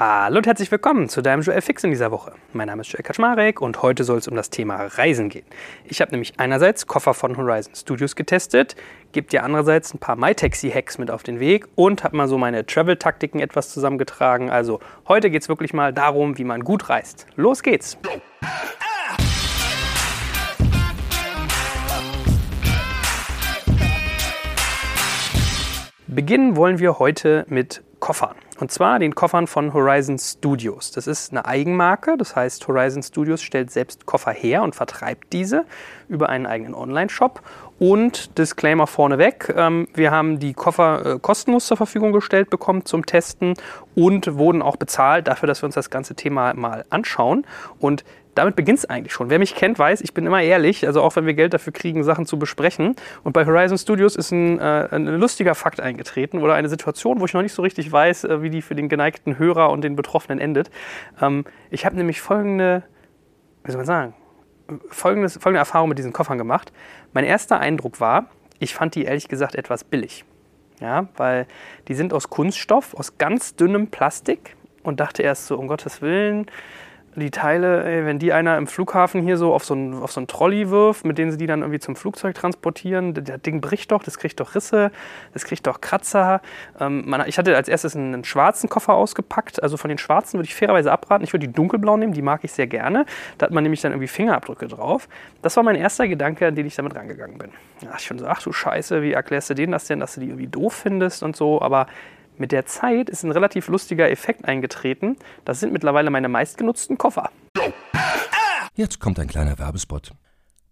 Hallo und herzlich willkommen zu deinem Joel Fix in dieser Woche. Mein Name ist Joel Kaczmarek und heute soll es um das Thema Reisen gehen. Ich habe nämlich einerseits Koffer von Horizon Studios getestet, gebe dir andererseits ein paar MyTaxi-Hacks mit auf den Weg und habe mal so meine Travel-Taktiken etwas zusammengetragen. Also heute geht es wirklich mal darum, wie man gut reist. Los geht's! Beginnen wollen wir heute mit Koffern. Und zwar den Koffern von Horizon Studios. Das ist eine Eigenmarke, das heißt Horizon Studios stellt selbst Koffer her und vertreibt diese über einen eigenen Online-Shop. Und Disclaimer vorneweg, ähm, wir haben die Koffer äh, kostenlos zur Verfügung gestellt bekommen zum Testen und wurden auch bezahlt dafür, dass wir uns das ganze Thema mal anschauen. Und damit beginnt es eigentlich schon. Wer mich kennt, weiß, ich bin immer ehrlich, also auch wenn wir Geld dafür kriegen, Sachen zu besprechen. Und bei Horizon Studios ist ein, äh, ein lustiger Fakt eingetreten oder eine Situation, wo ich noch nicht so richtig weiß, äh, wie die für den geneigten Hörer und den Betroffenen endet. Ähm, ich habe nämlich folgende, wie soll man sagen, folgendes, folgende Erfahrung mit diesen Koffern gemacht. Mein erster Eindruck war, ich fand die ehrlich gesagt etwas billig. Ja, weil die sind aus Kunststoff, aus ganz dünnem Plastik und dachte erst so, um Gottes Willen, die Teile, ey, wenn die einer im Flughafen hier so auf so einen, auf so einen Trolley wirft, mit denen sie die dann irgendwie zum Flugzeug transportieren, das Ding bricht doch, das kriegt doch Risse, das kriegt doch Kratzer. Ähm, man, ich hatte als erstes einen, einen, schwarzen Koffer ausgepackt, also von den schwarzen würde ich fairerweise abraten. Ich würde die dunkelblau nehmen, die mag ich sehr gerne. Da hat man nämlich dann irgendwie Fingerabdrücke drauf. Das war mein erster Gedanke, an den ich damit rangegangen bin. Da dachte ich schon so, ach du Scheiße, wie erklärst du denen das denn, dass du die irgendwie doof findest und so, aber mit der Zeit ist ein relativ lustiger Effekt eingetreten. Das sind mittlerweile meine meistgenutzten Koffer. Jetzt kommt ein kleiner Werbespot.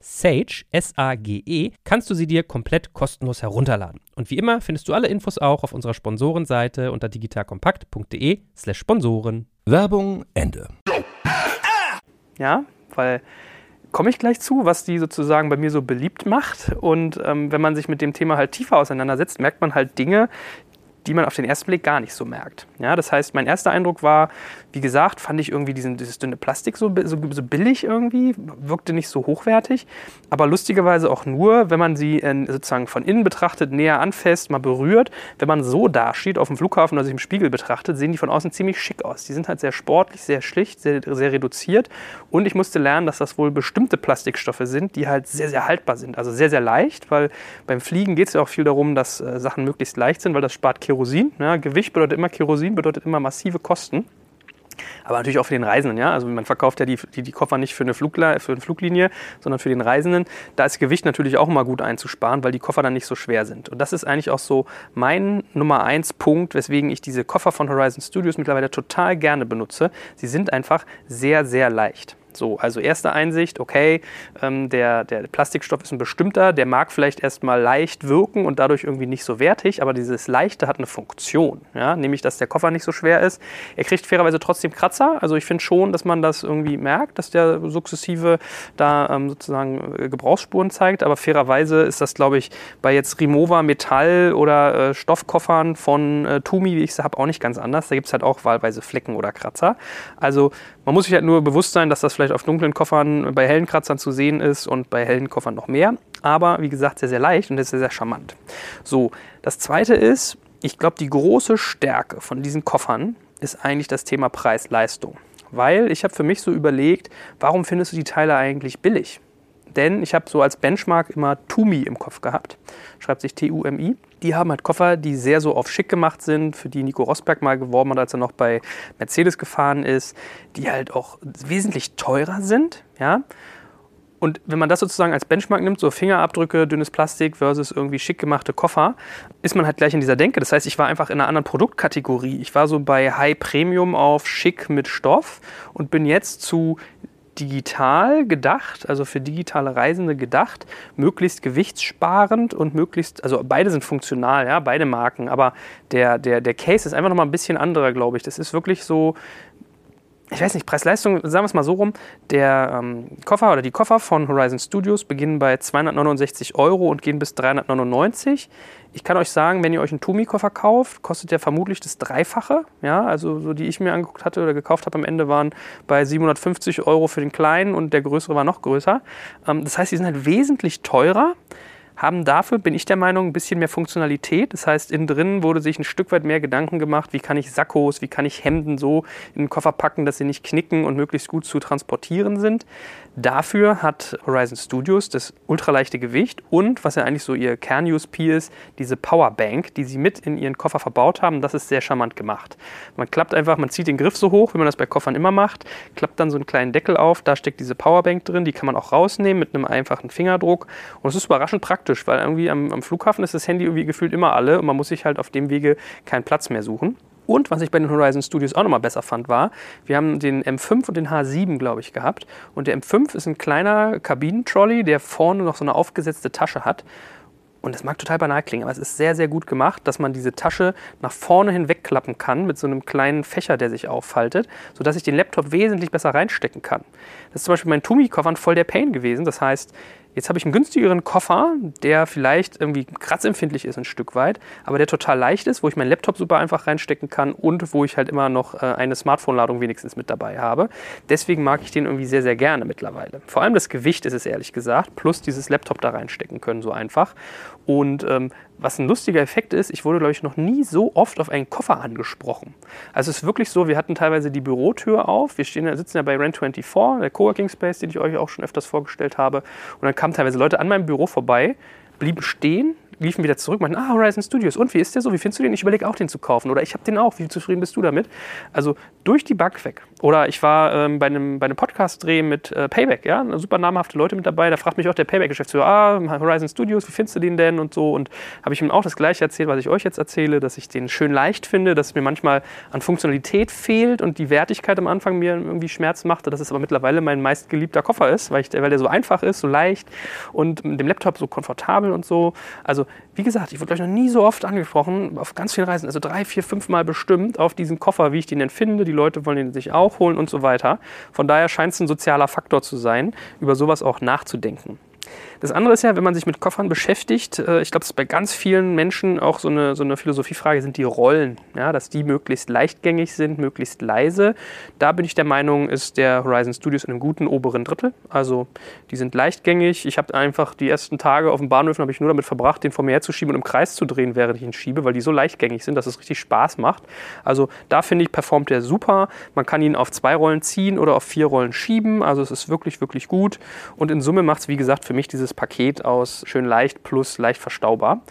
Sage, S-A-G-E, kannst du sie dir komplett kostenlos herunterladen. Und wie immer findest du alle Infos auch auf unserer Sponsorenseite unter digitalkompakt.de slash Sponsoren. Werbung Ende. Ja, weil komme ich gleich zu, was die sozusagen bei mir so beliebt macht. Und ähm, wenn man sich mit dem Thema halt tiefer auseinandersetzt, merkt man halt Dinge, die man auf den ersten Blick gar nicht so merkt. Ja, das heißt, mein erster Eindruck war, wie gesagt, fand ich irgendwie diesen, dieses dünne Plastik so, so, so, billig irgendwie, wirkte nicht so hochwertig, aber lustigerweise auch nur, wenn man sie in, sozusagen von innen betrachtet, näher anfasst, mal berührt. Wenn man so dasteht auf dem Flughafen oder sich im Spiegel betrachtet, sehen die von außen ziemlich schick aus. Die sind halt sehr sportlich, sehr schlicht, sehr, sehr reduziert und ich musste lernen, dass das wohl bestimmte Plastikstoffe sind, die halt sehr, sehr haltbar sind. Also sehr, sehr leicht, weil beim Fliegen geht es ja auch viel darum, dass äh, Sachen möglichst leicht sind, weil das spart Kerosin. Ja, Gewicht bedeutet immer Kerosin, bedeutet immer massive Kosten. Aber natürlich auch für den Reisenden. Ja? Also man verkauft ja die, die, die Koffer nicht für eine, für eine Fluglinie, sondern für den Reisenden. Da ist Gewicht natürlich auch immer gut einzusparen, weil die Koffer dann nicht so schwer sind. Und das ist eigentlich auch so mein Nummer eins Punkt, weswegen ich diese Koffer von Horizon Studios mittlerweile total gerne benutze. Sie sind einfach sehr, sehr leicht. So, also erste Einsicht, okay, ähm, der, der Plastikstoff ist ein bestimmter, der mag vielleicht erstmal leicht wirken und dadurch irgendwie nicht so wertig, aber dieses Leichte hat eine Funktion, ja? nämlich, dass der Koffer nicht so schwer ist. Er kriegt fairerweise trotzdem Kratzer, also ich finde schon, dass man das irgendwie merkt, dass der sukzessive da ähm, sozusagen äh, Gebrauchsspuren zeigt, aber fairerweise ist das, glaube ich, bei jetzt Rimowa Metall oder äh, Stoffkoffern von äh, Tumi, wie ich sie habe, auch nicht ganz anders. Da gibt es halt auch wahlweise Flecken oder Kratzer. Also man muss sich halt nur bewusst sein, dass das vielleicht auf dunklen Koffern bei hellen Kratzern zu sehen ist und bei hellen Koffern noch mehr. Aber wie gesagt, sehr, sehr leicht und sehr, sehr charmant. So, das zweite ist, ich glaube, die große Stärke von diesen Koffern ist eigentlich das Thema Preis-Leistung. Weil ich habe für mich so überlegt, warum findest du die Teile eigentlich billig? Denn ich habe so als Benchmark immer Tumi im Kopf gehabt. Schreibt sich T-U-M-I. Die haben halt Koffer, die sehr so auf schick gemacht sind, für die Nico Rosberg mal geworben hat, als er noch bei Mercedes gefahren ist, die halt auch wesentlich teurer sind, ja. Und wenn man das sozusagen als Benchmark nimmt, so Fingerabdrücke, dünnes Plastik versus irgendwie schick gemachte Koffer, ist man halt gleich in dieser Denke. Das heißt, ich war einfach in einer anderen Produktkategorie. Ich war so bei High Premium auf schick mit Stoff und bin jetzt zu digital gedacht, also für digitale Reisende gedacht, möglichst gewichtssparend und möglichst, also beide sind funktional, ja, beide Marken, aber der, der, der Case ist einfach nochmal ein bisschen anderer, glaube ich. Das ist wirklich so, ich weiß nicht, Preis-Leistung, sagen wir es mal so rum, der ähm, Koffer oder die Koffer von Horizon Studios beginnen bei 269 Euro und gehen bis 399. Ich kann euch sagen, wenn ihr euch einen Tumi-Koffer kauft, kostet der vermutlich das Dreifache. Ja, also so die ich mir angeguckt hatte oder gekauft habe am Ende waren bei 750 Euro für den kleinen und der größere war noch größer. Ähm, das heißt, die sind halt wesentlich teurer haben dafür, bin ich der Meinung, ein bisschen mehr Funktionalität. Das heißt, innen drin wurde sich ein Stück weit mehr Gedanken gemacht, wie kann ich Sakkos, wie kann ich Hemden so in den Koffer packen, dass sie nicht knicken und möglichst gut zu transportieren sind. Dafür hat Horizon Studios das ultraleichte Gewicht und, was ja eigentlich so ihr Kern-USP ist, diese Powerbank, die sie mit in ihren Koffer verbaut haben. Das ist sehr charmant gemacht. Man klappt einfach, man zieht den Griff so hoch, wie man das bei Koffern immer macht, klappt dann so einen kleinen Deckel auf, da steckt diese Powerbank drin, die kann man auch rausnehmen mit einem einfachen Fingerdruck. Und es ist überraschend praktisch, weil irgendwie am, am Flughafen ist das Handy irgendwie gefühlt immer alle und man muss sich halt auf dem Wege keinen Platz mehr suchen. Und was ich bei den Horizon Studios auch nochmal besser fand, war, wir haben den M5 und den H7, glaube ich, gehabt. Und der M5 ist ein kleiner Kabinentrolley, der vorne noch so eine aufgesetzte Tasche hat. Und das mag total banal klingen, aber es ist sehr, sehr gut gemacht, dass man diese Tasche nach vorne hin wegklappen kann mit so einem kleinen Fächer, der sich auffaltet, sodass ich den Laptop wesentlich besser reinstecken kann. Das ist zum Beispiel mein Tumi-Koffer voll der Pain gewesen. Das heißt, Jetzt habe ich einen günstigeren Koffer, der vielleicht irgendwie kratzempfindlich ist ein Stück weit, aber der total leicht ist, wo ich meinen Laptop super einfach reinstecken kann und wo ich halt immer noch äh, eine Smartphone-Ladung wenigstens mit dabei habe. Deswegen mag ich den irgendwie sehr, sehr gerne mittlerweile. Vor allem das Gewicht ist es ehrlich gesagt, plus dieses Laptop da reinstecken können so einfach. Und ähm, was ein lustiger Effekt ist, ich wurde, glaube ich, noch nie so oft auf einen Koffer angesprochen. Also es ist wirklich so, wir hatten teilweise die Bürotür auf. Wir stehen, sitzen ja bei Rent24, der Coworking Space, den ich euch auch schon öfters vorgestellt habe. Und dann kamen teilweise Leute an meinem Büro vorbei, blieben stehen, liefen wieder zurück, meinten, ah, Horizon Studios, und wie ist der so? Wie findest du den? Ich überlege auch, den zu kaufen. Oder ich habe den auch, wie zufrieden bist du damit? Also durch die Bank weg. Oder ich war ähm, bei einem, bei einem Podcast-Dreh mit äh, Payback, ja, super namhafte Leute mit dabei. Da fragt mich auch der Payback-Geschäftsführer, ah, Horizon Studios, wie findest du den denn? Und so. Und habe ich ihm auch das Gleiche erzählt, was ich euch jetzt erzähle, dass ich den schön leicht finde, dass es mir manchmal an Funktionalität fehlt und die Wertigkeit am Anfang mir irgendwie Schmerz machte, dass es aber mittlerweile mein meistgeliebter Koffer ist, weil, ich, weil der so einfach ist, so leicht und mit dem Laptop so komfortabel und so. Also, wie gesagt, ich wurde gleich noch nie so oft angesprochen, auf ganz vielen Reisen, also drei, vier, fünf Mal bestimmt auf diesen Koffer, wie ich den denn finde. Die Leute wollen den sich auch holen und so weiter. Von daher scheint es ein sozialer Faktor zu sein, über sowas auch nachzudenken. Das andere ist ja, wenn man sich mit Koffern beschäftigt, äh, ich glaube, das ist bei ganz vielen Menschen auch so eine, so eine Philosophiefrage, sind die Rollen, ja, dass die möglichst leichtgängig sind, möglichst leise. Da bin ich der Meinung, ist der Horizon Studios in einem guten oberen Drittel. Also die sind leichtgängig. Ich habe einfach die ersten Tage auf dem Bahnhof habe ich nur damit verbracht, den vor mir herzuschieben und im Kreis zu drehen, während ich ihn schiebe, weil die so leichtgängig sind, dass es richtig Spaß macht. Also da finde ich, performt er super. Man kann ihn auf zwei Rollen ziehen oder auf vier Rollen schieben. Also es ist wirklich, wirklich gut. Und in Summe macht es, wie gesagt, für mich dieses Paket aus schön leicht plus leicht verstaubar.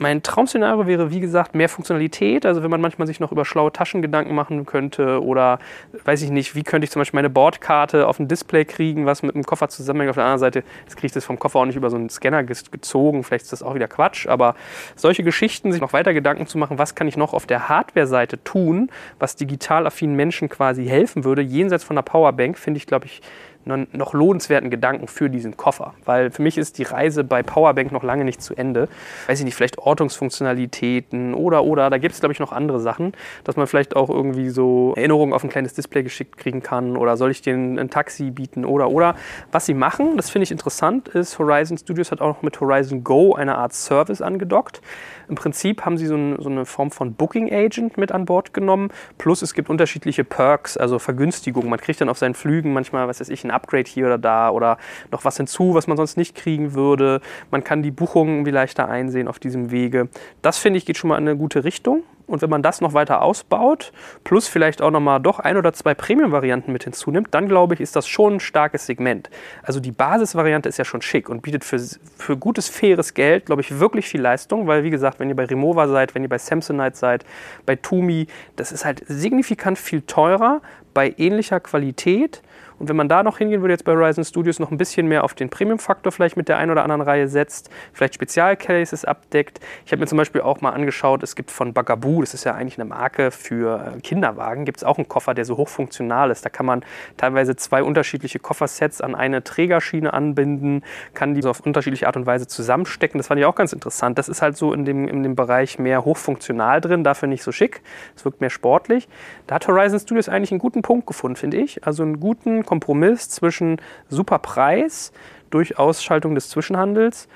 Mein Traumszenario wäre, wie gesagt, mehr Funktionalität. Also wenn man manchmal sich noch über schlaue Taschen Gedanken machen könnte oder weiß ich nicht, wie könnte ich zum Beispiel meine Bordkarte auf ein Display kriegen, was mit dem Koffer zusammenhängt. Auf der anderen Seite, jetzt kriege ich das vom Koffer auch nicht über so einen Scanner gezogen. Vielleicht ist das auch wieder Quatsch. Aber solche Geschichten, sich noch weiter Gedanken zu machen, was kann ich noch auf der Hardware-Seite tun, was digital affinen Menschen quasi helfen würde, jenseits von der Powerbank, finde ich, glaube ich, noch lohnenswerten Gedanken für diesen Koffer. Weil für mich ist die Reise bei Powerbank noch lange nicht zu Ende. Weiß ich nicht, vielleicht Ortungsfunktionalitäten oder, oder, da gibt es, glaube ich, noch andere Sachen, dass man vielleicht auch irgendwie so Erinnerungen auf ein kleines Display geschickt kriegen kann oder soll ich denen ein Taxi bieten oder, oder. Was sie machen, das finde ich interessant, ist Horizon Studios hat auch noch mit Horizon Go eine Art Service angedockt. Im Prinzip haben sie so, ein, so eine Form von Booking Agent mit an Bord genommen. Plus es gibt unterschiedliche Perks, also Vergünstigungen. Man kriegt dann auf seinen Flügen manchmal, was weiß ich, ein Upgrade hier oder da oder noch was hinzu, was man sonst nicht kriegen würde. Man kann die Buchungen irgendwie leichter einsehen auf diesem Wege. Das finde ich geht schon mal in eine gute Richtung. Und wenn man das noch weiter ausbaut, plus vielleicht auch nochmal doch ein oder zwei Premium-Varianten mit hinzunimmt, dann glaube ich, ist das schon ein starkes Segment. Also die Basisvariante ist ja schon schick und bietet für, für gutes, faires Geld, glaube ich, wirklich viel Leistung, weil wie gesagt, wenn ihr bei Remova seid, wenn ihr bei Samsonite seid, bei Tumi, das ist halt signifikant viel teurer, bei ähnlicher Qualität und wenn man da noch hingehen würde, jetzt bei Horizon Studios noch ein bisschen mehr auf den Premium-Faktor vielleicht mit der einen oder anderen Reihe setzt, vielleicht Spezialcases abdeckt. Ich habe mir zum Beispiel auch mal angeschaut, es gibt von Bagaboo, das ist ja eigentlich eine Marke für äh, Kinderwagen, gibt es auch einen Koffer, der so hochfunktional ist. Da kann man teilweise zwei unterschiedliche Koffersets an eine Trägerschiene anbinden, kann die so auf unterschiedliche Art und Weise zusammenstecken. Das fand ich auch ganz interessant. Das ist halt so in dem, in dem Bereich mehr hochfunktional drin, dafür nicht so schick. Es wirkt mehr sportlich. Da hat Horizon Studios eigentlich einen guten Punkt gefunden, finde ich. Also einen guten Kompromiss zwischen super Preis durch Ausschaltung des Zwischenhandels,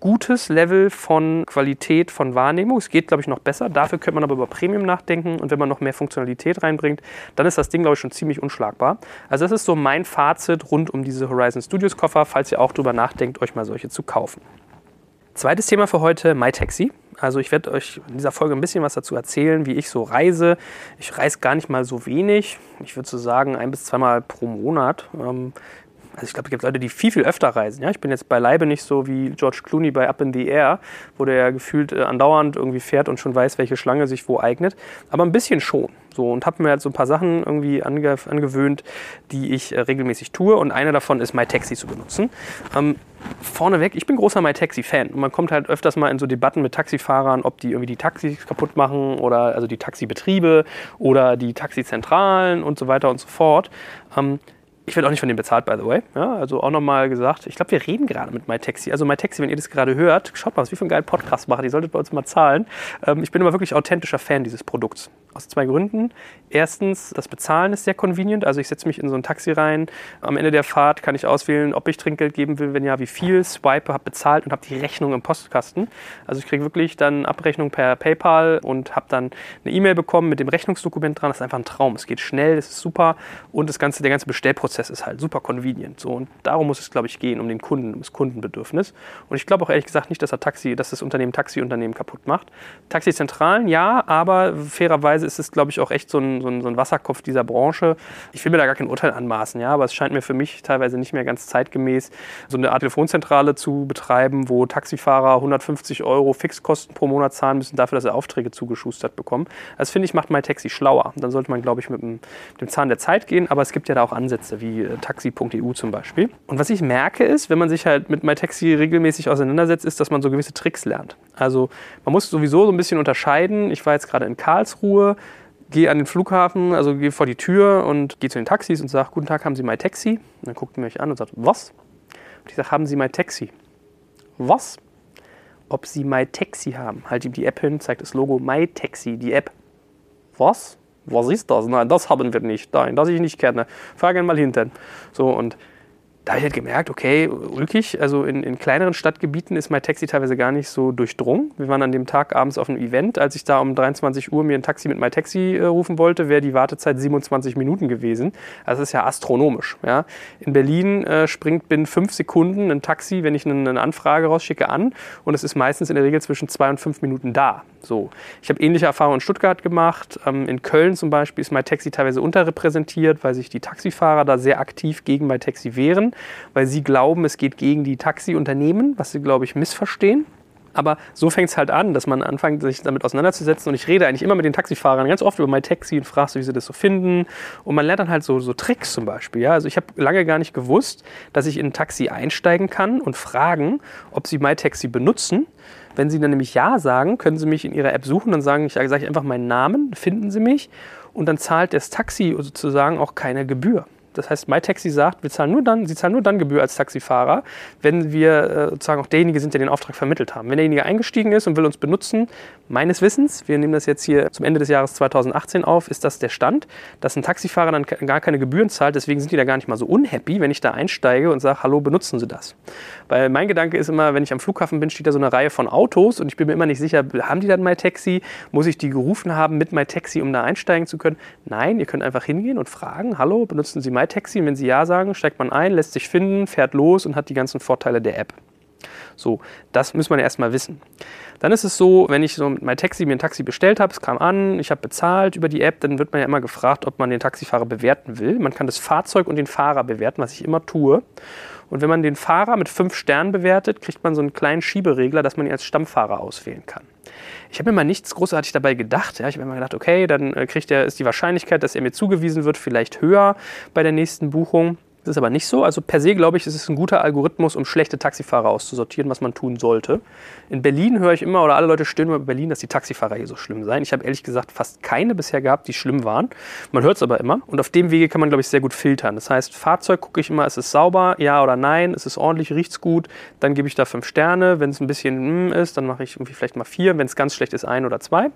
gutes Level von Qualität von Wahrnehmung. Es geht, glaube ich, noch besser. Dafür könnte man aber über Premium nachdenken und wenn man noch mehr Funktionalität reinbringt, dann ist das Ding, glaube ich, schon ziemlich unschlagbar. Also das ist so mein Fazit rund um diese Horizon Studios Koffer, falls ihr auch darüber nachdenkt, euch mal solche zu kaufen. Zweites Thema für heute, MyTaxi. Also ich werde euch in dieser Folge ein bisschen was dazu erzählen, wie ich so reise. Ich reise gar nicht mal so wenig. Ich würde so sagen, ein bis zweimal pro Monat. Ähm, also ich glaube, es gibt Leute, die viel, viel öfter reisen. Ja? Ich bin jetzt beileibe nicht so wie George Clooney bei Up in the Air, wo der ja gefühlt äh, andauernd irgendwie fährt und schon weiß, welche Schlange sich wo eignet. Aber ein bisschen schon. So, und habe mir halt so ein paar Sachen irgendwie ange angewöhnt, die ich äh, regelmäßig tue. Und eine davon ist MyTaxi zu benutzen. Ähm, vorneweg, ich bin großer MyTaxi-Fan. Und man kommt halt öfters mal in so Debatten mit Taxifahrern, ob die irgendwie die Taxis kaputt machen oder also die Taxibetriebe oder die Taxizentralen und so weiter und so fort. Ähm, ich werde auch nicht von denen bezahlt, by the way. Ja, also auch nochmal gesagt, ich glaube, wir reden gerade mit MyTaxi. Also MyTaxi, wenn ihr das gerade hört, schaut mal, was wir für einen geilen Podcast machen. Die solltet bei uns mal zahlen. Ähm, ich bin immer wirklich authentischer Fan dieses Produkts. Aus zwei Gründen. Erstens, das Bezahlen ist sehr convenient. Also ich setze mich in so ein Taxi rein. Am Ende der Fahrt kann ich auswählen, ob ich Trinkgeld geben will, wenn ja, wie viel. Swipe, habe bezahlt und habe die Rechnung im Postkasten. Also ich kriege wirklich dann Abrechnung per PayPal und habe dann eine E-Mail bekommen mit dem Rechnungsdokument dran. Das ist einfach ein Traum. Es geht schnell, es ist super und das ganze, der ganze Bestellprozess ist halt super convenient. So und darum muss es, glaube ich, gehen um den Kunden, um das Kundenbedürfnis. Und ich glaube auch ehrlich gesagt nicht, dass, Taxi, dass das Unternehmen Taxiunternehmen kaputt macht. Taxizentralen, ja, aber fairerweise ist es, glaube ich, auch echt so ein, so, ein, so ein, Wasserkopf dieser Branche. Ich will mir da gar kein Urteil anmaßen, ja, aber es scheint mir für mich teilweise nicht mehr ganz zeitgemäß, so eine Art Telefonzentrale zu betreiben, wo Taxifahrer 150 Euro Fixkosten pro Monat zahlen müssen dafür, dass sie Aufträge zugeschustert bekommen. Das finde ich macht MyTaxi schlauer. Dann sollte man, glaube ich, mit dem, dem Zahn der Zeit gehen, aber es gibt ja da auch Ansätze wie äh, taxi.eu zum Beispiel. Und was ich merke ist, wenn man sich halt mit MyTaxi regelmäßig auseinandersetzt, ist, dass man so gewisse Tricks lernt. Also man muss sowieso so ein bisschen unterscheiden. Ich war jetzt gerade in Karlsruhe, gehe an den Flughafen, also gehe vor die Tür und gehe zu den Taxis und sage, guten Tag, haben Sie mein Taxi? Und dann guckt er mich an und sagt, was? Und ich sage, haben Sie mein Taxi? Was? Ob Sie mein Taxi haben. Halt ihm die App hin, zeigt das Logo My Taxi, die App. Was? Was ist das? Nein, das haben wir nicht. Nein, das ich nicht kenne. Gerne mal hinten. So, und da habe ich halt gemerkt, okay, ulkig, also in, in kleineren Stadtgebieten ist mein Taxi teilweise gar nicht so durchdrungen. Wir waren an dem Tag abends auf einem Event. Als ich da um 23 Uhr mir ein Taxi mit MyTaxi äh, rufen wollte, wäre die Wartezeit 27 Minuten gewesen. Also das ist ja astronomisch. Ja. In Berlin äh, springt binnen fünf Sekunden ein Taxi, wenn ich eine, eine Anfrage rausschicke, an und es ist meistens in der Regel zwischen zwei und fünf Minuten da. So. Ich habe ähnliche Erfahrungen in Stuttgart gemacht. Ähm, in Köln zum Beispiel ist MyTaxi teilweise unterrepräsentiert, weil sich die Taxifahrer da sehr aktiv gegen MyTaxi wehren weil sie glauben, es geht gegen die Taxiunternehmen, was sie, glaube ich, missverstehen. Aber so fängt es halt an, dass man anfängt, sich damit auseinanderzusetzen. Und ich rede eigentlich immer mit den Taxifahrern ganz oft über mein Taxi und frage sie, wie sie das so finden. Und man lernt dann halt so, so Tricks zum Beispiel. Ja? Also ich habe lange gar nicht gewusst, dass ich in ein Taxi einsteigen kann und fragen, ob sie MyTaxi benutzen. Wenn sie dann nämlich Ja sagen, können sie mich in ihrer App suchen. Dann sagen, ich sage ich einfach meinen Namen, finden sie mich. Und dann zahlt das Taxi sozusagen auch keine Gebühr. Das heißt, MyTaxi sagt, wir zahlen nur dann, sie zahlen nur dann Gebühr als Taxifahrer, wenn wir äh, sozusagen auch derjenige sind, der den Auftrag vermittelt haben. Wenn derjenige eingestiegen ist und will uns benutzen, meines Wissens, wir nehmen das jetzt hier zum Ende des Jahres 2018 auf, ist das der Stand, dass ein Taxifahrer dann gar keine Gebühren zahlt. Deswegen sind die da gar nicht mal so unhappy, wenn ich da einsteige und sage, hallo, benutzen Sie das. Weil mein Gedanke ist immer, wenn ich am Flughafen bin, steht da so eine Reihe von Autos und ich bin mir immer nicht sicher, haben die dann MyTaxi? Muss ich die gerufen haben mit MyTaxi, um da einsteigen zu können? Nein, ihr könnt einfach hingehen und fragen, hallo, benutzen Sie MyTaxi? Und wenn Sie Ja sagen, steigt man ein, lässt sich finden, fährt los und hat die ganzen Vorteile der App. So, das muss man erstmal wissen. Dann ist es so, wenn ich so mit meinem Taxi mir ein Taxi bestellt habe, es kam an, ich habe bezahlt über die App, dann wird man ja immer gefragt, ob man den Taxifahrer bewerten will. Man kann das Fahrzeug und den Fahrer bewerten, was ich immer tue. Und wenn man den Fahrer mit fünf Sternen bewertet, kriegt man so einen kleinen Schieberegler, dass man ihn als Stammfahrer auswählen kann. Ich habe mir mal nichts großartig dabei gedacht. Ja. Ich habe mir mal gedacht, okay, dann äh, kriegt er, ist die Wahrscheinlichkeit, dass er mir zugewiesen wird, vielleicht höher bei der nächsten Buchung. Das ist aber nicht so. Also per se glaube ich, es ist ein guter Algorithmus, um schlechte Taxifahrer auszusortieren, was man tun sollte. In Berlin höre ich immer, oder alle Leute stöhnen über Berlin, dass die Taxifahrer hier so schlimm seien. Ich habe ehrlich gesagt fast keine bisher gehabt, die schlimm waren. Man hört es aber immer. Und auf dem Wege kann man, glaube ich, sehr gut filtern. Das heißt, Fahrzeug gucke ich immer, ist es sauber, ja oder nein, ist es ordentlich, riecht es gut, dann gebe ich da fünf Sterne. Wenn es ein bisschen mm, ist, dann mache ich irgendwie vielleicht mal vier. Wenn es ganz schlecht ist, ein oder zwei.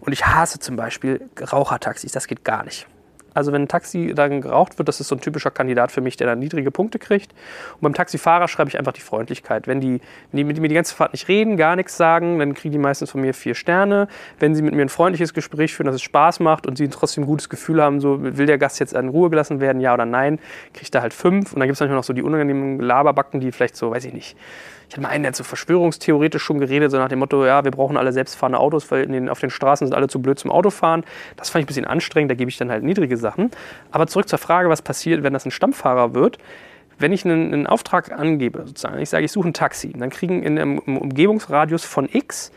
Und ich hasse zum Beispiel Rauchertaxis, das geht gar nicht. Also wenn ein Taxi dann geraucht wird, das ist so ein typischer Kandidat für mich, der dann niedrige Punkte kriegt. Und beim Taxifahrer schreibe ich einfach die Freundlichkeit. Wenn die, wenn die mit mir die ganze Fahrt nicht reden, gar nichts sagen, dann kriegen die meistens von mir vier Sterne. Wenn sie mit mir ein freundliches Gespräch führen, dass es Spaß macht und sie trotzdem ein gutes Gefühl haben, so will der Gast jetzt in Ruhe gelassen werden, ja oder nein, ich da halt fünf. Und dann gibt es manchmal noch so die unangenehmen Laberbacken, die vielleicht so, weiß ich nicht, ich hatte mal einen, der hat so verschwörungstheoretisch schon geredet, so nach dem Motto, ja, wir brauchen alle selbstfahrende Autos, weil den, auf den Straßen sind alle zu blöd zum Autofahren. Das fand ich ein bisschen anstrengend, da gebe ich dann halt niedrige Sachen. Aber zurück zur Frage, was passiert, wenn das ein Stammfahrer wird. Wenn ich einen, einen Auftrag angebe, sozusagen, ich sage, ich suche ein Taxi, dann kriegen in einem Umgebungsradius von X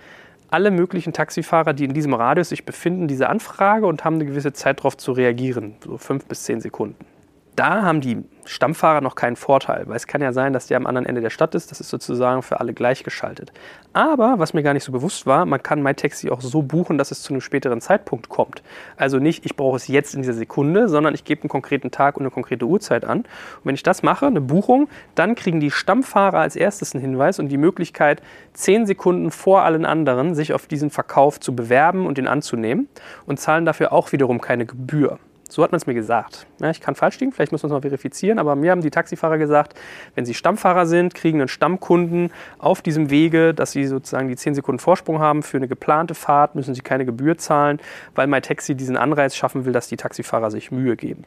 alle möglichen Taxifahrer, die in diesem Radius sich befinden, diese Anfrage und haben eine gewisse Zeit darauf zu reagieren, so fünf bis zehn Sekunden. Da haben die Stammfahrer noch keinen Vorteil, weil es kann ja sein, dass der am anderen Ende der Stadt ist. Das ist sozusagen für alle gleichgeschaltet. Aber was mir gar nicht so bewusst war, man kann MyTaxi auch so buchen, dass es zu einem späteren Zeitpunkt kommt. Also nicht, ich brauche es jetzt in dieser Sekunde, sondern ich gebe einen konkreten Tag und eine konkrete Uhrzeit an. Und wenn ich das mache, eine Buchung, dann kriegen die Stammfahrer als erstes einen Hinweis und die Möglichkeit, zehn Sekunden vor allen anderen sich auf diesen Verkauf zu bewerben und ihn anzunehmen und zahlen dafür auch wiederum keine Gebühr. So hat man es mir gesagt. Ja, ich kann falsch liegen, vielleicht muss man es noch verifizieren, aber mir haben die Taxifahrer gesagt, wenn sie Stammfahrer sind, kriegen einen Stammkunden auf diesem Wege, dass sie sozusagen die 10 Sekunden Vorsprung haben für eine geplante Fahrt, müssen sie keine Gebühr zahlen, weil MyTaxi diesen Anreiz schaffen will, dass die Taxifahrer sich Mühe geben.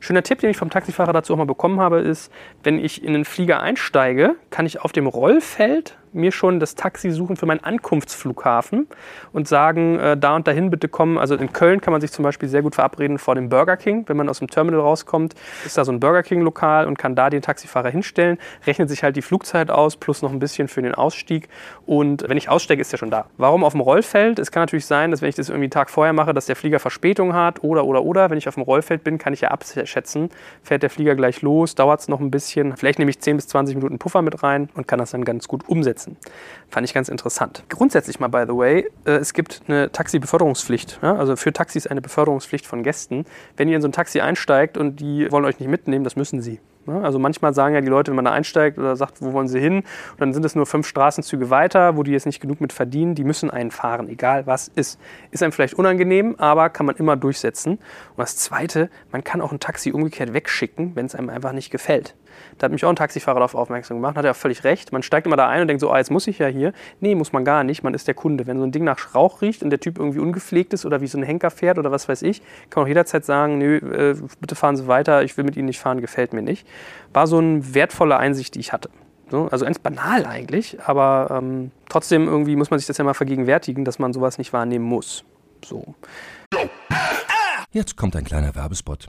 Schöner Tipp, den ich vom Taxifahrer dazu auch mal bekommen habe, ist, wenn ich in einen Flieger einsteige, kann ich auf dem Rollfeld mir schon das Taxi suchen für meinen Ankunftsflughafen und sagen, äh, da und dahin bitte kommen. Also in Köln kann man sich zum Beispiel sehr gut verabreden vor dem Burger King. Wenn man aus dem Terminal rauskommt, ist da so ein Burger King-Lokal und kann da den Taxifahrer hinstellen, rechnet sich halt die Flugzeit aus, plus noch ein bisschen für den Ausstieg. Und wenn ich aussteige, ist er schon da. Warum auf dem Rollfeld? Es kann natürlich sein, dass wenn ich das irgendwie einen Tag vorher mache, dass der Flieger Verspätung hat oder, oder, oder. Wenn ich auf dem Rollfeld bin, kann ich ja abschätzen, fährt der Flieger gleich los, dauert es noch ein bisschen. Vielleicht nehme ich 10 bis 20 Minuten Puffer mit rein und kann das dann ganz gut umsetzen. Fand ich ganz interessant. Grundsätzlich mal, by the way, äh, es gibt eine Taxi-Beförderungspflicht. Also für Taxis eine Beförderungspflicht von Gästen. Wenn ihr in so ein Taxi einsteigt und die wollen euch nicht mitnehmen, das müssen sie. Also manchmal sagen ja die Leute, wenn man da einsteigt oder sagt, wo wollen sie hin, und dann sind es nur fünf Straßenzüge weiter, wo die jetzt nicht genug mit verdienen, die müssen einen fahren, egal was ist. Ist einem vielleicht unangenehm, aber kann man immer durchsetzen. Und das Zweite, man kann auch ein Taxi umgekehrt wegschicken, wenn es einem einfach nicht gefällt. Da hat mich auch ein Taxifahrer darauf aufmerksam gemacht, hat er auch völlig recht. Man steigt immer da ein und denkt so, ah, jetzt muss ich ja hier. Nee, muss man gar nicht, man ist der Kunde. Wenn so ein Ding nach Rauch riecht und der Typ irgendwie ungepflegt ist oder wie so ein Henker fährt oder was weiß ich, kann man auch jederzeit sagen, nö, äh, bitte fahren Sie weiter, ich will mit Ihnen nicht fahren, gefällt mir nicht. War so eine wertvolle Einsicht, die ich hatte. Also ganz banal eigentlich, aber ähm, trotzdem irgendwie muss man sich das ja mal vergegenwärtigen, dass man sowas nicht wahrnehmen muss. So. Jetzt kommt ein kleiner Werbespot.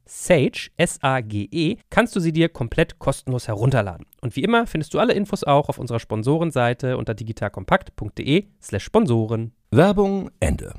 Sage, S-A-G-E, kannst du sie dir komplett kostenlos herunterladen. Und wie immer findest du alle Infos auch auf unserer Sponsorenseite unter digitalkompakt.de slash Sponsoren. Werbung Ende.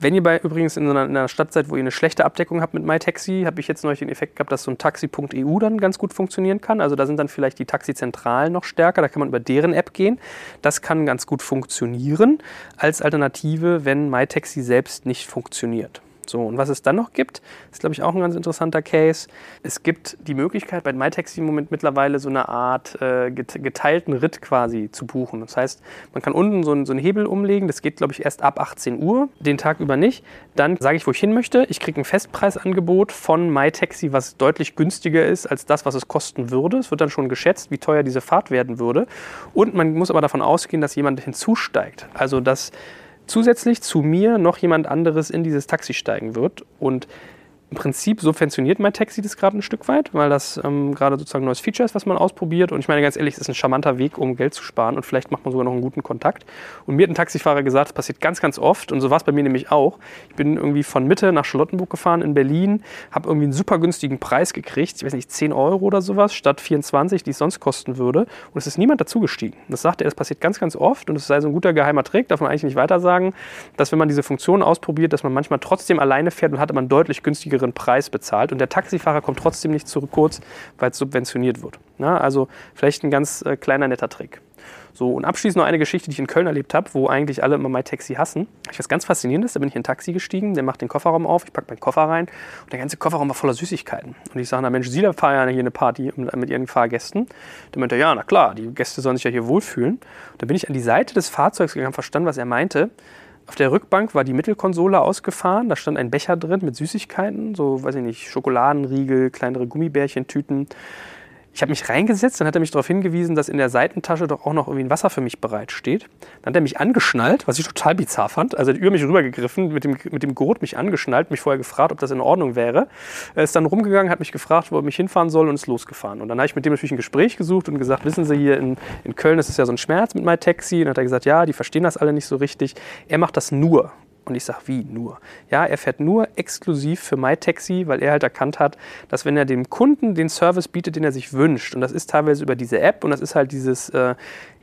Wenn ihr bei übrigens in einer, in einer, Stadt seid, wo ihr eine schlechte Abdeckung habt mit MyTaxi, habe ich jetzt neulich den Effekt gehabt, dass so ein Taxi.eu dann ganz gut funktionieren kann. Also da sind dann vielleicht die Taxizentralen noch stärker, da kann man über deren App gehen. Das kann ganz gut funktionieren als Alternative, wenn MyTaxi selbst nicht funktioniert. So, und was es dann noch gibt, ist, glaube ich, auch ein ganz interessanter Case. Es gibt die Möglichkeit, bei MyTaxi im Moment mittlerweile so eine Art äh, geteilten Ritt quasi zu buchen. Das heißt, man kann unten so, einen, so einen Hebel umlegen, das geht, glaube ich, erst ab 18 Uhr, den Tag über nicht. Dann sage ich, wo ich hin möchte. Ich kriege ein Festpreisangebot von MyTaxi, was deutlich günstiger ist als das, was es kosten würde. Es wird dann schon geschätzt, wie teuer diese Fahrt werden würde. Und man muss aber davon ausgehen, dass jemand hinzusteigt. Also, dass zusätzlich zu mir noch jemand anderes in dieses Taxi steigen wird. Und im Prinzip subventioniert mein Taxi das gerade ein Stück weit, weil das ähm, gerade sozusagen ein neues Feature ist, was man ausprobiert. Und ich meine ganz ehrlich, es ist ein charmanter Weg, um Geld zu sparen und vielleicht macht man sogar noch einen guten Kontakt. Und mir hat ein Taxifahrer gesagt, das passiert ganz, ganz oft und so war es bei mir nämlich auch. Ich bin irgendwie von Mitte nach Charlottenburg gefahren in Berlin, habe irgendwie einen super günstigen Preis gekriegt, ich weiß nicht, 10 Euro oder sowas, statt 24, die es sonst kosten würde. Und es ist niemand dazugestiegen. Das sagt er, das passiert ganz, ganz oft und es sei so ein guter geheimer Trick, darf man eigentlich nicht weiter sagen, dass wenn man diese Funktion ausprobiert, dass man manchmal trotzdem alleine fährt und hat einen deutlich günstigeren günstigeren Preis bezahlt und der Taxifahrer kommt trotzdem nicht zurück kurz, weil es subventioniert wird. Na, also vielleicht ein ganz äh, kleiner netter Trick. So, und abschließend noch eine Geschichte, die ich in Köln erlebt habe, wo eigentlich alle immer MyTaxi hassen. Ich was ganz Faszinierendes, da bin ich in ein Taxi gestiegen, der macht den Kofferraum auf, ich packe meinen Koffer rein und der ganze Kofferraum war voller Süßigkeiten. Und ich sage, na Mensch, Sie da feiern hier eine Party mit Ihren Fahrgästen. Der meinte, ja, na klar, die Gäste sollen sich ja hier wohlfühlen. Und da bin ich an die Seite des Fahrzeugs gegangen, verstanden, was er meinte. Auf der Rückbank war die Mittelkonsole ausgefahren. Da stand ein Becher drin mit Süßigkeiten, so, weiß ich nicht, Schokoladenriegel, kleinere Gummibärchentüten. Ich habe mich reingesetzt, dann hat er mich darauf hingewiesen, dass in der Seitentasche doch auch noch irgendwie ein Wasser für mich bereitsteht. Dann hat er mich angeschnallt, was ich total bizarr fand. Also er hat über mich rübergegriffen, mit dem, mit dem Gurt mich angeschnallt, mich vorher gefragt, ob das in Ordnung wäre. Er ist dann rumgegangen, hat mich gefragt, wo er mich hinfahren soll und ist losgefahren. Und dann habe ich mit dem natürlich ein Gespräch gesucht und gesagt, wissen Sie, hier in, in Köln ist es ja so ein Schmerz mit MyTaxi. Und dann hat er gesagt, ja, die verstehen das alle nicht so richtig. Er macht das nur. Und ich sage, wie nur? Ja, er fährt nur exklusiv für MyTaxi, weil er halt erkannt hat, dass wenn er dem Kunden den Service bietet, den er sich wünscht, und das ist teilweise über diese App und das ist halt dieses, äh,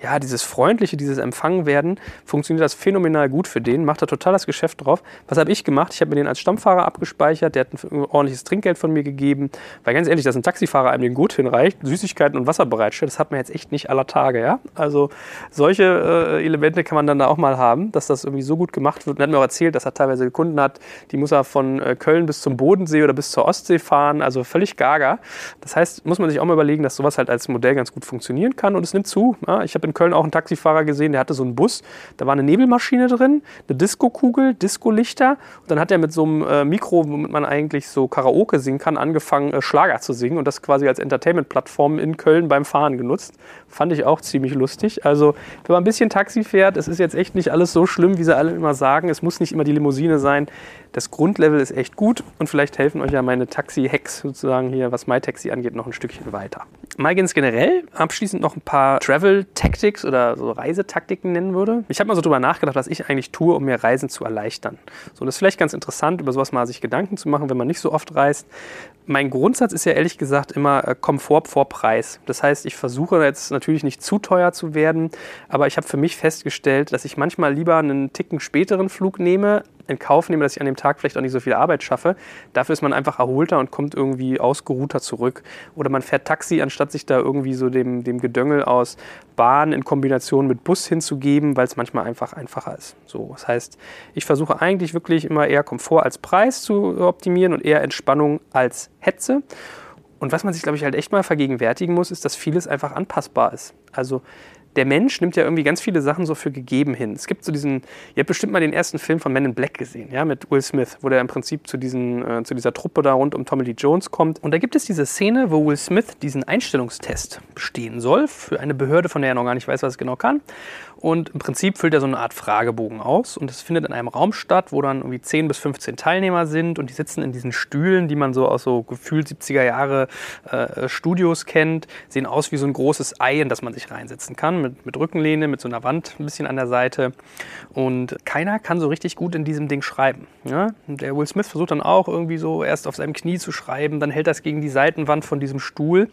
ja, dieses Freundliche, dieses Empfangenwerden, funktioniert das phänomenal gut für den, macht er total das Geschäft drauf. Was habe ich gemacht? Ich habe mir den als Stammfahrer abgespeichert, der hat ein ordentliches Trinkgeld von mir gegeben, weil ganz ehrlich, dass ein Taxifahrer einem den gut hinreicht, Süßigkeiten und Wasser bereitstellt, das hat man jetzt echt nicht aller Tage, ja. Also solche äh, Elemente kann man dann da auch mal haben, dass das irgendwie so gut gemacht wird. Und hat mir auch erzählt, dass er teilweise Kunden hat, die muss er von äh, Köln bis zum Bodensee oder bis zur Ostsee fahren, also völlig gaga. Das heißt, muss man sich auch mal überlegen, dass sowas halt als Modell ganz gut funktionieren kann und es nimmt zu. Ja, ich habe in Köln auch einen Taxifahrer gesehen, der hatte so einen Bus, da war eine Nebelmaschine drin, eine Disco-Kugel, Disco-Lichter und dann hat er mit so einem äh, Mikro, womit man eigentlich so Karaoke singen kann, angefangen äh, Schlager zu singen und das quasi als Entertainment-Plattform in Köln beim Fahren genutzt. Fand ich auch ziemlich lustig. Also, wenn man ein bisschen Taxi fährt, es ist jetzt echt nicht alles so schlimm, wie sie alle immer sagen. Es muss nicht immer die Limousine sein. Das Grundlevel ist echt gut und vielleicht helfen euch ja meine Taxi-Hacks sozusagen hier, was MyTaxi angeht, noch ein Stückchen weiter. Ganz generell abschließend noch ein paar Travel-Tactics oder so Reisetaktiken nennen würde. Ich habe mal so drüber nachgedacht, was ich eigentlich tue, um mir Reisen zu erleichtern. So, das ist vielleicht ganz interessant, über sowas mal sich Gedanken zu machen, wenn man nicht so oft reist. Mein Grundsatz ist ja ehrlich gesagt immer äh, Komfort vor Preis. Das heißt, ich versuche jetzt natürlich nicht zu teuer zu werden, aber ich habe für mich festgestellt, dass ich manchmal lieber einen Ticken späteren Flug nehme, in Kauf nehme, dass ich an dem Tag vielleicht auch nicht so viel Arbeit schaffe. Dafür ist man einfach erholter und kommt irgendwie ausgeruhter zurück. Oder man fährt Taxi, anstatt sich da irgendwie so dem, dem Gedöngel aus Bahn in Kombination mit Bus hinzugeben, weil es manchmal einfach einfacher ist. So, das heißt, ich versuche eigentlich wirklich immer eher Komfort als Preis zu optimieren und eher Entspannung als Hetze. Und was man sich, glaube ich, halt echt mal vergegenwärtigen muss, ist, dass vieles einfach anpassbar ist. Also der Mensch nimmt ja irgendwie ganz viele Sachen so für gegeben hin. Es gibt so diesen, ihr habt bestimmt mal den ersten Film von Men in Black gesehen, ja, mit Will Smith, wo der im Prinzip zu, diesen, äh, zu dieser Truppe da rund um Tommy Lee Jones kommt. Und da gibt es diese Szene, wo Will Smith diesen Einstellungstest bestehen soll für eine Behörde, von der er noch gar nicht weiß, was es genau kann. Und im Prinzip füllt er so eine Art Fragebogen aus. Und es findet in einem Raum statt, wo dann irgendwie 10 bis 15 Teilnehmer sind. Und die sitzen in diesen Stühlen, die man so aus so gefühlt 70er Jahre äh, Studios kennt. Sehen aus wie so ein großes Ei, in das man sich reinsetzen kann. Mit, mit Rückenlehne, mit so einer Wand ein bisschen an der Seite. Und keiner kann so richtig gut in diesem Ding schreiben. Ja? Der Will Smith versucht dann auch irgendwie so erst auf seinem Knie zu schreiben. Dann hält das gegen die Seitenwand von diesem Stuhl.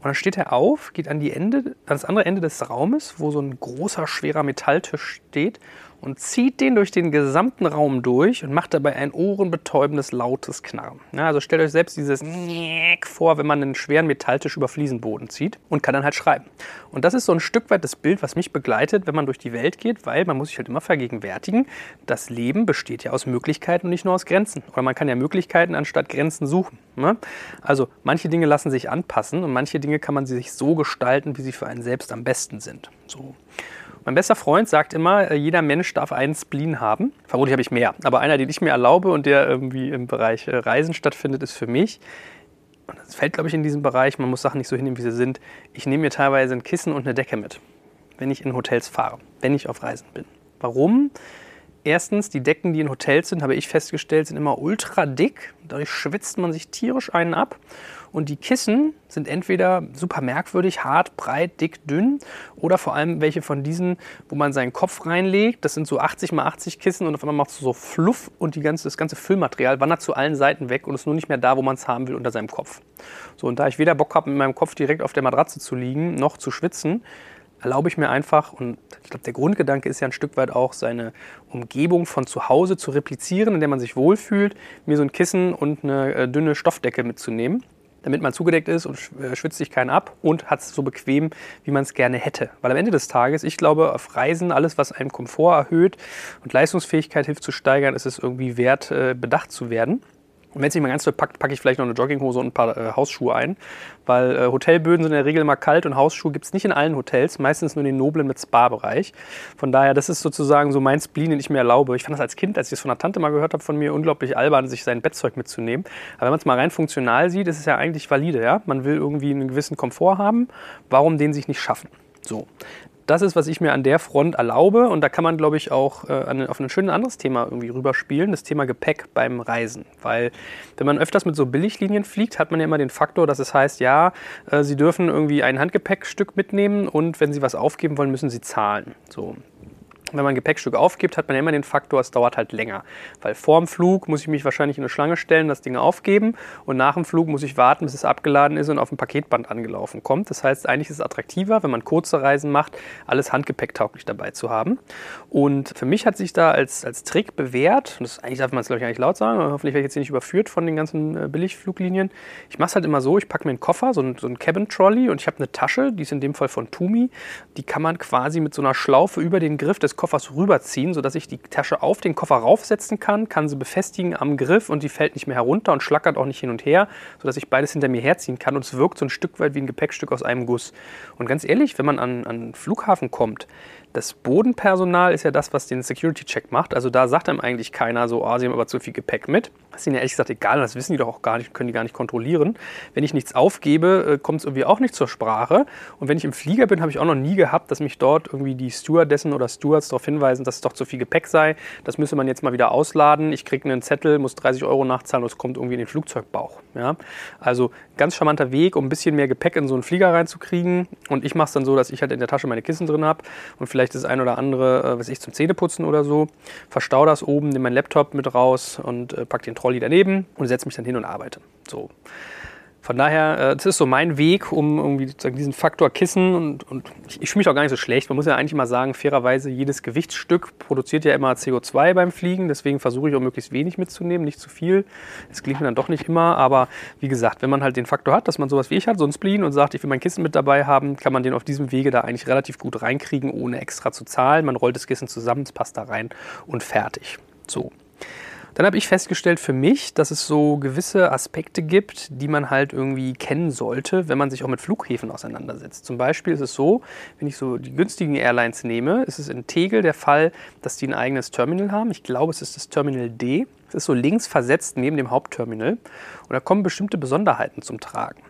Und dann steht er auf, geht an, die Ende, an das andere Ende des Raumes, wo so ein großer, schwerer Metalltisch steht und zieht den durch den gesamten Raum durch und macht dabei ein ohrenbetäubendes, lautes Knarren. Ja, also stellt euch selbst dieses vor, wenn man einen schweren Metalltisch über Fliesenboden zieht und kann dann halt schreiben. Und das ist so ein Stück weit das Bild, was mich begleitet, wenn man durch die Welt geht, weil man muss sich halt immer vergegenwärtigen, das Leben besteht ja aus Möglichkeiten und nicht nur aus Grenzen. Oder man kann ja Möglichkeiten anstatt Grenzen suchen. Ne? Also manche Dinge lassen sich anpassen und manche Dinge kann man sich so gestalten, wie sie für einen selbst am besten sind. So. Mein bester Freund sagt immer, äh, jeder Mensch darf einen Spleen haben. Vermutlich habe ich mehr, aber einer, den ich mir erlaube und der irgendwie im Bereich äh, Reisen stattfindet, ist für mich. Und das fällt, glaube ich, in diesen Bereich. Man muss Sachen nicht so hinnehmen, wie sie sind. Ich nehme mir teilweise ein Kissen und eine Decke mit, wenn ich in Hotels fahre, wenn ich auf Reisen bin. Warum? Erstens, die Decken, die in Hotels sind, habe ich festgestellt, sind immer ultra dick. Dadurch schwitzt man sich tierisch einen ab. Und die Kissen sind entweder super merkwürdig, hart, breit, dick, dünn oder vor allem welche von diesen, wo man seinen Kopf reinlegt. Das sind so 80 mal 80 Kissen und auf einmal macht es so Fluff und die ganze, das ganze Füllmaterial wandert zu allen Seiten weg und ist nur nicht mehr da, wo man es haben will, unter seinem Kopf. So, und da ich weder Bock habe, mit meinem Kopf direkt auf der Matratze zu liegen, noch zu schwitzen, erlaube ich mir einfach, und ich glaube, der Grundgedanke ist ja ein Stück weit auch, seine Umgebung von zu Hause zu replizieren, in der man sich wohlfühlt, mir so ein Kissen und eine äh, dünne Stoffdecke mitzunehmen damit man zugedeckt ist und äh, schwitzt sich keinen ab und hat es so bequem, wie man es gerne hätte. Weil am Ende des Tages, ich glaube, auf Reisen, alles, was einem Komfort erhöht und Leistungsfähigkeit hilft zu steigern, ist es irgendwie wert, äh, bedacht zu werden. Und wenn es nicht mal ganz so packt, packe ich vielleicht noch eine Jogginghose und ein paar äh, Hausschuhe ein. Weil äh, Hotelböden sind in der Regel immer kalt und Hausschuhe gibt es nicht in allen Hotels, meistens nur in den noblen mit Spa-Bereich. Von daher, das ist sozusagen so mein Spleen, den ich mir erlaube. Ich fand das als Kind, als ich das von der Tante mal gehört habe, von mir unglaublich albern, sich sein Bettzeug mitzunehmen. Aber wenn man es mal rein funktional sieht, ist es ja eigentlich valide. Ja? Man will irgendwie einen gewissen Komfort haben. Warum den sich nicht schaffen? So das ist, was ich mir an der Front erlaube. Und da kann man, glaube ich, auch äh, auf ein schönes anderes Thema irgendwie rüberspielen, das Thema Gepäck beim Reisen. Weil wenn man öfters mit so Billiglinien fliegt, hat man ja immer den Faktor, dass es heißt, ja, äh, Sie dürfen irgendwie ein Handgepäckstück mitnehmen und wenn Sie was aufgeben wollen, müssen Sie zahlen. So wenn man ein Gepäckstück aufgibt, hat man ja immer den Faktor, es dauert halt länger. Weil vor dem Flug muss ich mich wahrscheinlich in eine Schlange stellen, das Ding aufgeben und nach dem Flug muss ich warten, bis es abgeladen ist und auf dem Paketband angelaufen kommt. Das heißt, eigentlich ist es attraktiver, wenn man kurze Reisen macht, alles handgepäcktauglich dabei zu haben. Und für mich hat sich da als, als Trick bewährt, und das eigentlich darf man es glaube ich nicht laut sagen, hoffentlich werde ich jetzt hier nicht überführt von den ganzen äh, Billigfluglinien. Ich mache es halt immer so, ich packe mir einen Koffer, so ein, so ein Cabin Trolley und ich habe eine Tasche, die ist in dem Fall von Tumi, die kann man quasi mit so einer Schlaufe über den Griff des Koffers rüberziehen, sodass ich die Tasche auf den Koffer raufsetzen kann, kann sie befestigen am Griff und die fällt nicht mehr herunter und schlackert auch nicht hin und her, sodass ich beides hinter mir herziehen kann und es wirkt so ein Stück weit wie ein Gepäckstück aus einem Guss. Und ganz ehrlich, wenn man an, an einen Flughafen kommt, das Bodenpersonal ist ja das, was den Security-Check macht. Also da sagt einem eigentlich keiner so, oh, sie haben aber zu viel Gepäck mit. Das ist ihnen ja ehrlich gesagt egal, das wissen die doch auch gar nicht, können die gar nicht kontrollieren. Wenn ich nichts aufgebe, äh, kommt es irgendwie auch nicht zur Sprache. Und wenn ich im Flieger bin, habe ich auch noch nie gehabt, dass mich dort irgendwie die Stewardessen oder Stewards darauf hinweisen, dass es doch zu viel Gepäck sei. Das müsse man jetzt mal wieder ausladen. Ich kriege einen Zettel, muss 30 Euro nachzahlen und es kommt irgendwie in den Flugzeugbauch. Ja? Also ganz charmanter Weg, um ein bisschen mehr Gepäck in so einen Flieger reinzukriegen. Und ich mache es dann so, dass ich halt in der Tasche meine Kissen drin habe und vielleicht das ein oder andere, äh, was ich zum Zähneputzen oder so, verstau das oben, nehme meinen Laptop mit raus und äh, pack den Trolley daneben und setze mich dann hin und arbeite. So. Von daher, äh, das ist so mein Weg, um irgendwie sozusagen diesen Faktor Kissen und, und ich, ich fühle mich auch gar nicht so schlecht. Man muss ja eigentlich mal sagen, fairerweise, jedes Gewichtsstück produziert ja immer CO2 beim Fliegen. Deswegen versuche ich auch möglichst wenig mitzunehmen, nicht zu viel. Das klingt mir dann doch nicht immer. Aber wie gesagt, wenn man halt den Faktor hat, dass man sowas wie ich hat, so ein Spleen und sagt, ich will mein Kissen mit dabei haben, kann man den auf diesem Wege da eigentlich relativ gut reinkriegen, ohne extra zu zahlen. Man rollt das Kissen zusammen, es passt da rein und fertig. So. Dann habe ich festgestellt für mich, dass es so gewisse Aspekte gibt, die man halt irgendwie kennen sollte, wenn man sich auch mit Flughäfen auseinandersetzt. Zum Beispiel ist es so, wenn ich so die günstigen Airlines nehme, ist es in Tegel der Fall, dass die ein eigenes Terminal haben. Ich glaube, es ist das Terminal D. Es ist so links versetzt neben dem Hauptterminal. Und da kommen bestimmte Besonderheiten zum Tragen.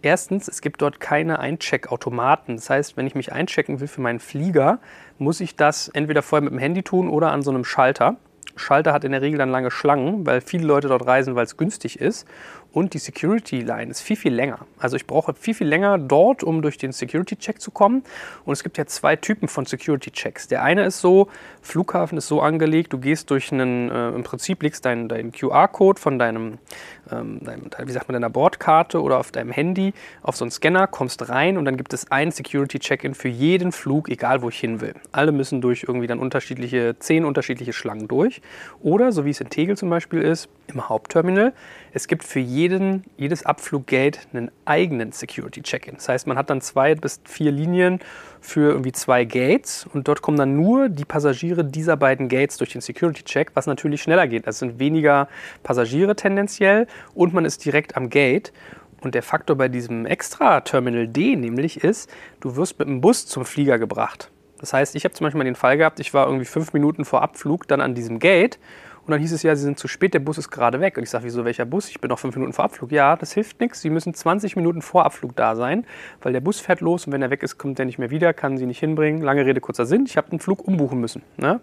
Erstens, es gibt dort keine Eincheck-Automaten. Das heißt, wenn ich mich einchecken will für meinen Flieger, muss ich das entweder vorher mit dem Handy tun oder an so einem Schalter. Schalter hat in der Regel dann lange Schlangen, weil viele Leute dort reisen, weil es günstig ist. Und die Security Line ist viel, viel länger. Also ich brauche viel, viel länger dort, um durch den Security Check zu kommen. Und es gibt ja zwei Typen von Security Checks. Der eine ist so, Flughafen ist so angelegt, du gehst durch einen, äh, im Prinzip legst deinen, deinen QR-Code von deinem, ähm, deinem, wie sagt man, deiner Bordkarte oder auf deinem Handy auf so einen Scanner, kommst rein und dann gibt es einen Security Check-in für jeden Flug, egal wo ich hin will. Alle müssen durch irgendwie dann unterschiedliche, zehn unterschiedliche Schlangen durch. Oder, so wie es in Tegel zum Beispiel ist, im Hauptterminal, es gibt für jeden, jedes Abfluggate einen eigenen Security Check-in. Das heißt, man hat dann zwei bis vier Linien für irgendwie zwei Gates und dort kommen dann nur die Passagiere dieser beiden Gates durch den Security Check, was natürlich schneller geht. Es sind weniger Passagiere tendenziell und man ist direkt am Gate. Und der Faktor bei diesem Extra-Terminal D nämlich ist, du wirst mit dem Bus zum Flieger gebracht. Das heißt, ich habe zum Beispiel mal den Fall gehabt, ich war irgendwie fünf Minuten vor Abflug dann an diesem Gate und dann hieß es ja, Sie sind zu spät, der Bus ist gerade weg. Und ich sage, wieso, welcher Bus? Ich bin noch fünf Minuten vor Abflug. Ja, das hilft nichts. Sie müssen 20 Minuten vor Abflug da sein, weil der Bus fährt los und wenn er weg ist, kommt er nicht mehr wieder, kann Sie nicht hinbringen. Lange Rede, kurzer Sinn. Ich habe den Flug umbuchen müssen. Ne?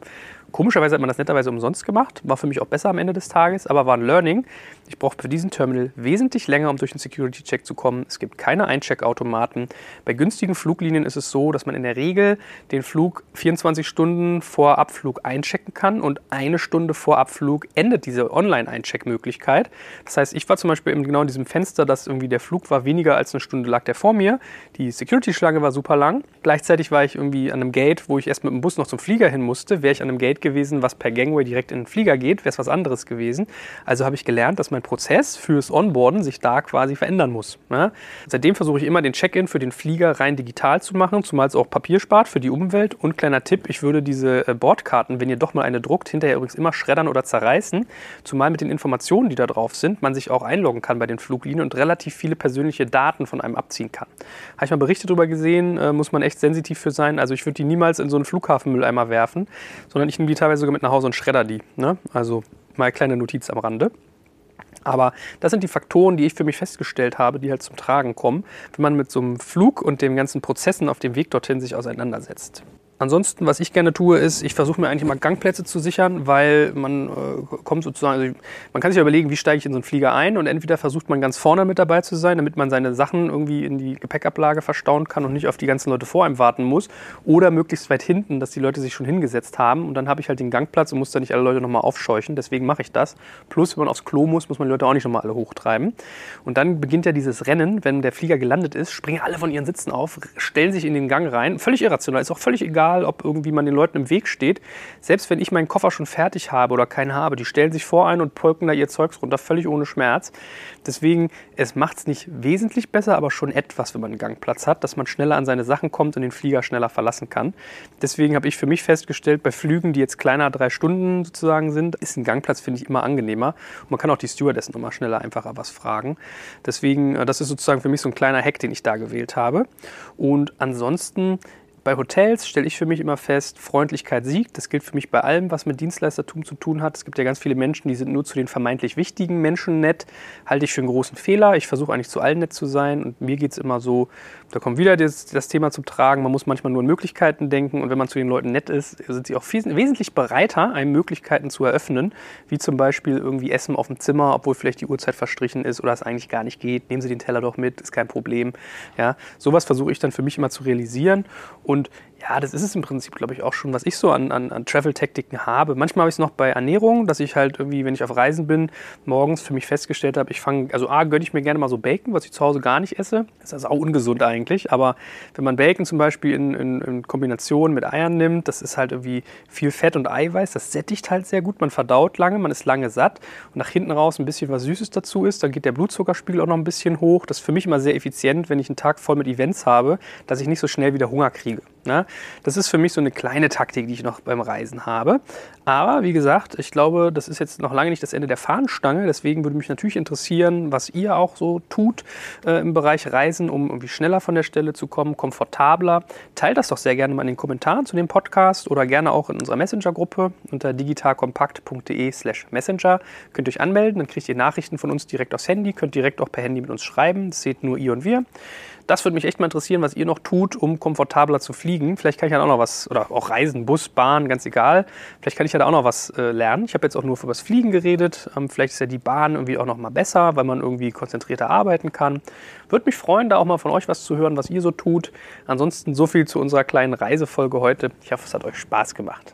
Komischerweise hat man das netterweise umsonst gemacht. War für mich auch besser am Ende des Tages, aber war ein Learning. Ich brauche für diesen Terminal wesentlich länger, um durch den Security-Check zu kommen. Es gibt keine Eincheck-Automaten. Bei günstigen Fluglinien ist es so, dass man in der Regel den Flug 24 Stunden vor Abflug einchecken kann und eine Stunde vor Abflug endet diese Online-Eincheck-Möglichkeit. Das heißt, ich war zum Beispiel genau in diesem Fenster, dass irgendwie der Flug war weniger als eine Stunde lag der vor mir. Die Security-Schlange war super lang. Gleichzeitig war ich irgendwie an einem Gate, wo ich erst mit dem Bus noch zum Flieger hin musste. Wäre ich an einem Gate gewesen, was per Gangway direkt in den Flieger geht, wäre es was anderes gewesen. Also habe ich gelernt, dass mein Prozess fürs Onboarden sich da quasi verändern muss. Ja? Seitdem versuche ich immer den Check-in für den Flieger rein digital zu machen, zumal es auch Papier spart für die Umwelt. Und kleiner Tipp, ich würde diese äh, Bordkarten, wenn ihr doch mal eine druckt, hinterher übrigens immer schreddern oder zerreißen, zumal mit den Informationen, die da drauf sind, man sich auch einloggen kann bei den Fluglinien und relativ viele persönliche Daten von einem abziehen kann. Habe ich mal Berichte darüber gesehen, äh, muss man echt sensitiv für sein. Also ich würde die niemals in so einen Flughafenmülleimer werfen, sondern ich nehme die teilweise sogar mit nach Hause und schredder die. Ne? Also mal eine kleine Notiz am Rande. Aber das sind die Faktoren, die ich für mich festgestellt habe, die halt zum Tragen kommen, wenn man mit so einem Flug und den ganzen Prozessen auf dem Weg dorthin sich auseinandersetzt. Ansonsten, was ich gerne tue, ist, ich versuche mir eigentlich immer Gangplätze zu sichern, weil man äh, kommt sozusagen, also man kann sich überlegen, wie steige ich in so einen Flieger ein und entweder versucht man ganz vorne mit dabei zu sein, damit man seine Sachen irgendwie in die Gepäckablage verstauen kann und nicht auf die ganzen Leute vor einem warten muss oder möglichst weit hinten, dass die Leute sich schon hingesetzt haben und dann habe ich halt den Gangplatz und muss dann nicht alle Leute nochmal aufscheuchen, deswegen mache ich das. Plus, wenn man aufs Klo muss, muss man die Leute auch nicht nochmal alle hochtreiben. Und dann beginnt ja dieses Rennen, wenn der Flieger gelandet ist, springen alle von ihren Sitzen auf, stellen sich in den Gang rein, völlig irrational, ist auch völlig egal, egal, ob irgendwie man den Leuten im Weg steht. Selbst wenn ich meinen Koffer schon fertig habe oder keinen habe, die stellen sich vor ein und polken da ihr Zeugs runter, völlig ohne Schmerz. Deswegen, es macht es nicht wesentlich besser, aber schon etwas, wenn man einen Gangplatz hat, dass man schneller an seine Sachen kommt und den Flieger schneller verlassen kann. Deswegen habe ich für mich festgestellt, bei Flügen, die jetzt kleiner drei Stunden sozusagen sind, ist ein Gangplatz, finde ich, immer angenehmer. Und man kann auch die Stewardessen immer schneller einfacher was fragen. Deswegen, äh, das ist sozusagen für mich so ein kleiner Hack, den ich da gewählt habe. Und ansonsten bei Hotels stelle ich für mich immer fest, Freundlichkeit siegt. Das gilt für mich bei allem, was mit Dienstleistertum zu tun hat. Es gibt ja ganz viele Menschen, die sind nur zu den vermeintlich wichtigen Menschen nett. Halte ich für einen großen Fehler. Ich versuche eigentlich zu allen nett zu sein. Und mir geht es immer so, da kommt wieder das, das, Thema zum Tragen. Man muss manchmal nur in Möglichkeiten denken. Und wenn man zu den Leuten nett ist, sind sie auch viel, wesentlich bereiter, einem Möglichkeiten zu eröffnen. Wie zum Beispiel irgendwie Essen auf dem Zimmer, obwohl vielleicht die Uhrzeit verstrichen ist oder es eigentlich gar nicht geht. Nehmen Sie den Teller doch mit, ist kein Problem. Ja, sowas versuche ich dann für mich immer zu realisieren. Und und ja, das ist es im Prinzip, glaube ich, auch schon, was ich so an, an, an Travel-Taktiken habe. Manchmal habe ich es noch bei Ernährung, dass ich halt irgendwie, wenn ich auf Reisen bin, morgens für mich festgestellt habe, ich fange, also A, gönne ich mir gerne mal so Bacon, was ich zu Hause gar nicht esse. Das ist also auch ungesund eigentlich, aber wenn man Bacon zum Beispiel in, in, in Kombination mit Eiern nimmt, das ist halt irgendwie viel Fett und Eiweiß, das sättigt halt sehr gut, man verdaut lange, man ist lange satt und nach hinten raus ein bisschen was Süßes dazu ist, dann geht der Blutzuckerspiegel auch noch ein bisschen hoch. Das ist für mich immer sehr effizient, wenn ich einen Tag voll mit Events habe, dass ich nicht so schnell wieder Hunger kriege. Ja, das ist für mich so eine kleine Taktik, die ich noch beim Reisen habe. Aber wie gesagt, ich glaube, das ist jetzt noch lange nicht das Ende der Fahnenstange. Deswegen würde mich natürlich interessieren, was ihr auch so tut äh, im Bereich Reisen, um irgendwie schneller von der Stelle zu kommen, komfortabler. Teilt das doch sehr gerne mal in den Kommentaren zu dem Podcast oder gerne auch in unserer Messenger-Gruppe unter digitalkompakt.de/slash messenger. Könnt ihr euch anmelden, dann kriegt ihr Nachrichten von uns direkt aufs Handy, könnt direkt auch per Handy mit uns schreiben. Das seht nur ihr und wir. Das würde mich echt mal interessieren, was ihr noch tut, um komfortabler zu fliegen. Vielleicht kann ich ja auch noch was, oder auch Reisen, Bus, Bahn, ganz egal. Vielleicht kann ich ja da auch noch was äh, lernen. Ich habe jetzt auch nur für das Fliegen geredet. Ähm, vielleicht ist ja die Bahn irgendwie auch noch mal besser, weil man irgendwie konzentrierter arbeiten kann. Würde mich freuen, da auch mal von euch was zu hören, was ihr so tut. Ansonsten so viel zu unserer kleinen Reisefolge heute. Ich hoffe, es hat euch Spaß gemacht.